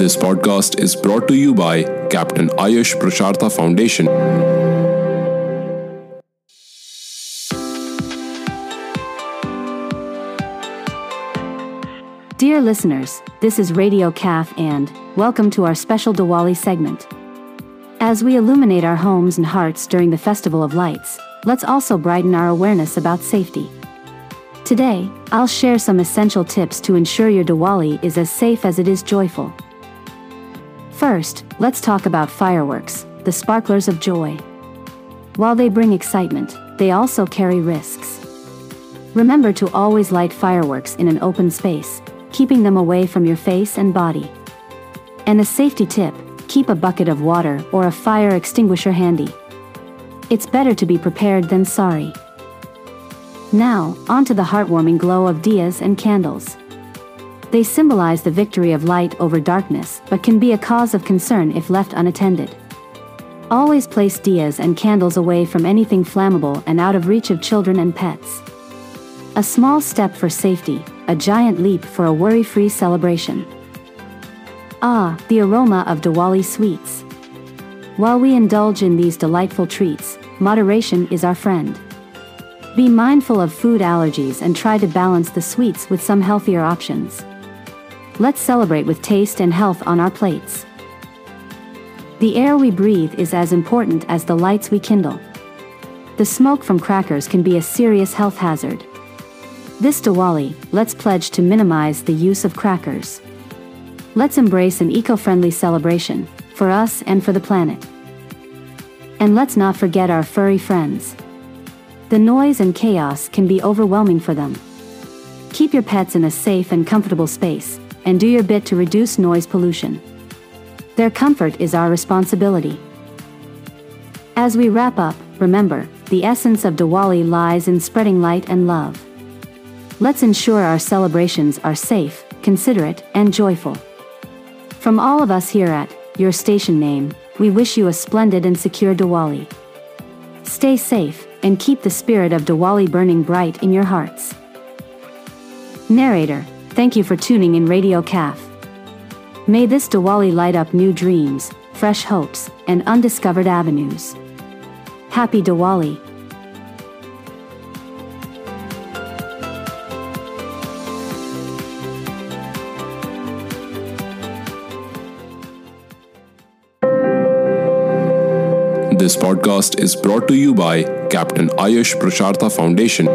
This podcast is brought to you by Captain Ayush Purusartha Foundation. Dear listeners, this is Radio CAPF and welcome to our special Diwali segment. As we illuminate our homes and hearts during the Festival of Lights, let's also brighten our awareness about safety. Today, I'll share some essential tips to ensure your Diwali is as safe as it is joyful. First, let's talk about fireworks, the sparklers of joy. While they bring excitement, they also carry risks. Remember to always light fireworks in an open space, keeping them away from your face and body. And a safety tip keep a bucket of water or a fire extinguisher handy. It's better to be prepared than sorry. Now, on to the heartwarming glow of diyas and candles. They symbolize the victory of light over darkness but can be a cause of concern if left unattended. Always place diyas and candles away from anything flammable and out of reach of children and pets. A small step for safety, a giant leap for a worry free celebration. Ah, the aroma of Diwali sweets. While we indulge in these delightful treats, moderation is our friend. Be mindful of food allergies and try to balance the sweets with some healthier options. Let's celebrate with taste and health on our plates. The air we breathe is as important as the lights we kindle. The smoke from crackers can be a serious health hazard. This Diwali, let's pledge to minimize the use of crackers. Let's embrace an eco friendly celebration, for us and for the planet. And let's not forget our furry friends. The noise and chaos can be overwhelming for them. Keep your pets in a safe and comfortable space, and do your bit to reduce noise pollution. Their comfort is our responsibility. As we wrap up, remember, the essence of Diwali lies in spreading light and love. Let's ensure our celebrations are safe, considerate, and joyful. From all of us here at Your Station Name, we wish you a splendid and secure Diwali. Stay safe and keep the spirit of Diwali burning bright in your hearts. Narrator, thank you for tuning in Radio CAPF. May this Diwali light up new dreams, fresh hopes, and undiscovered avenues. Happy Diwali! This podcast is brought to you by Captain Ayush Purusartha Foundation.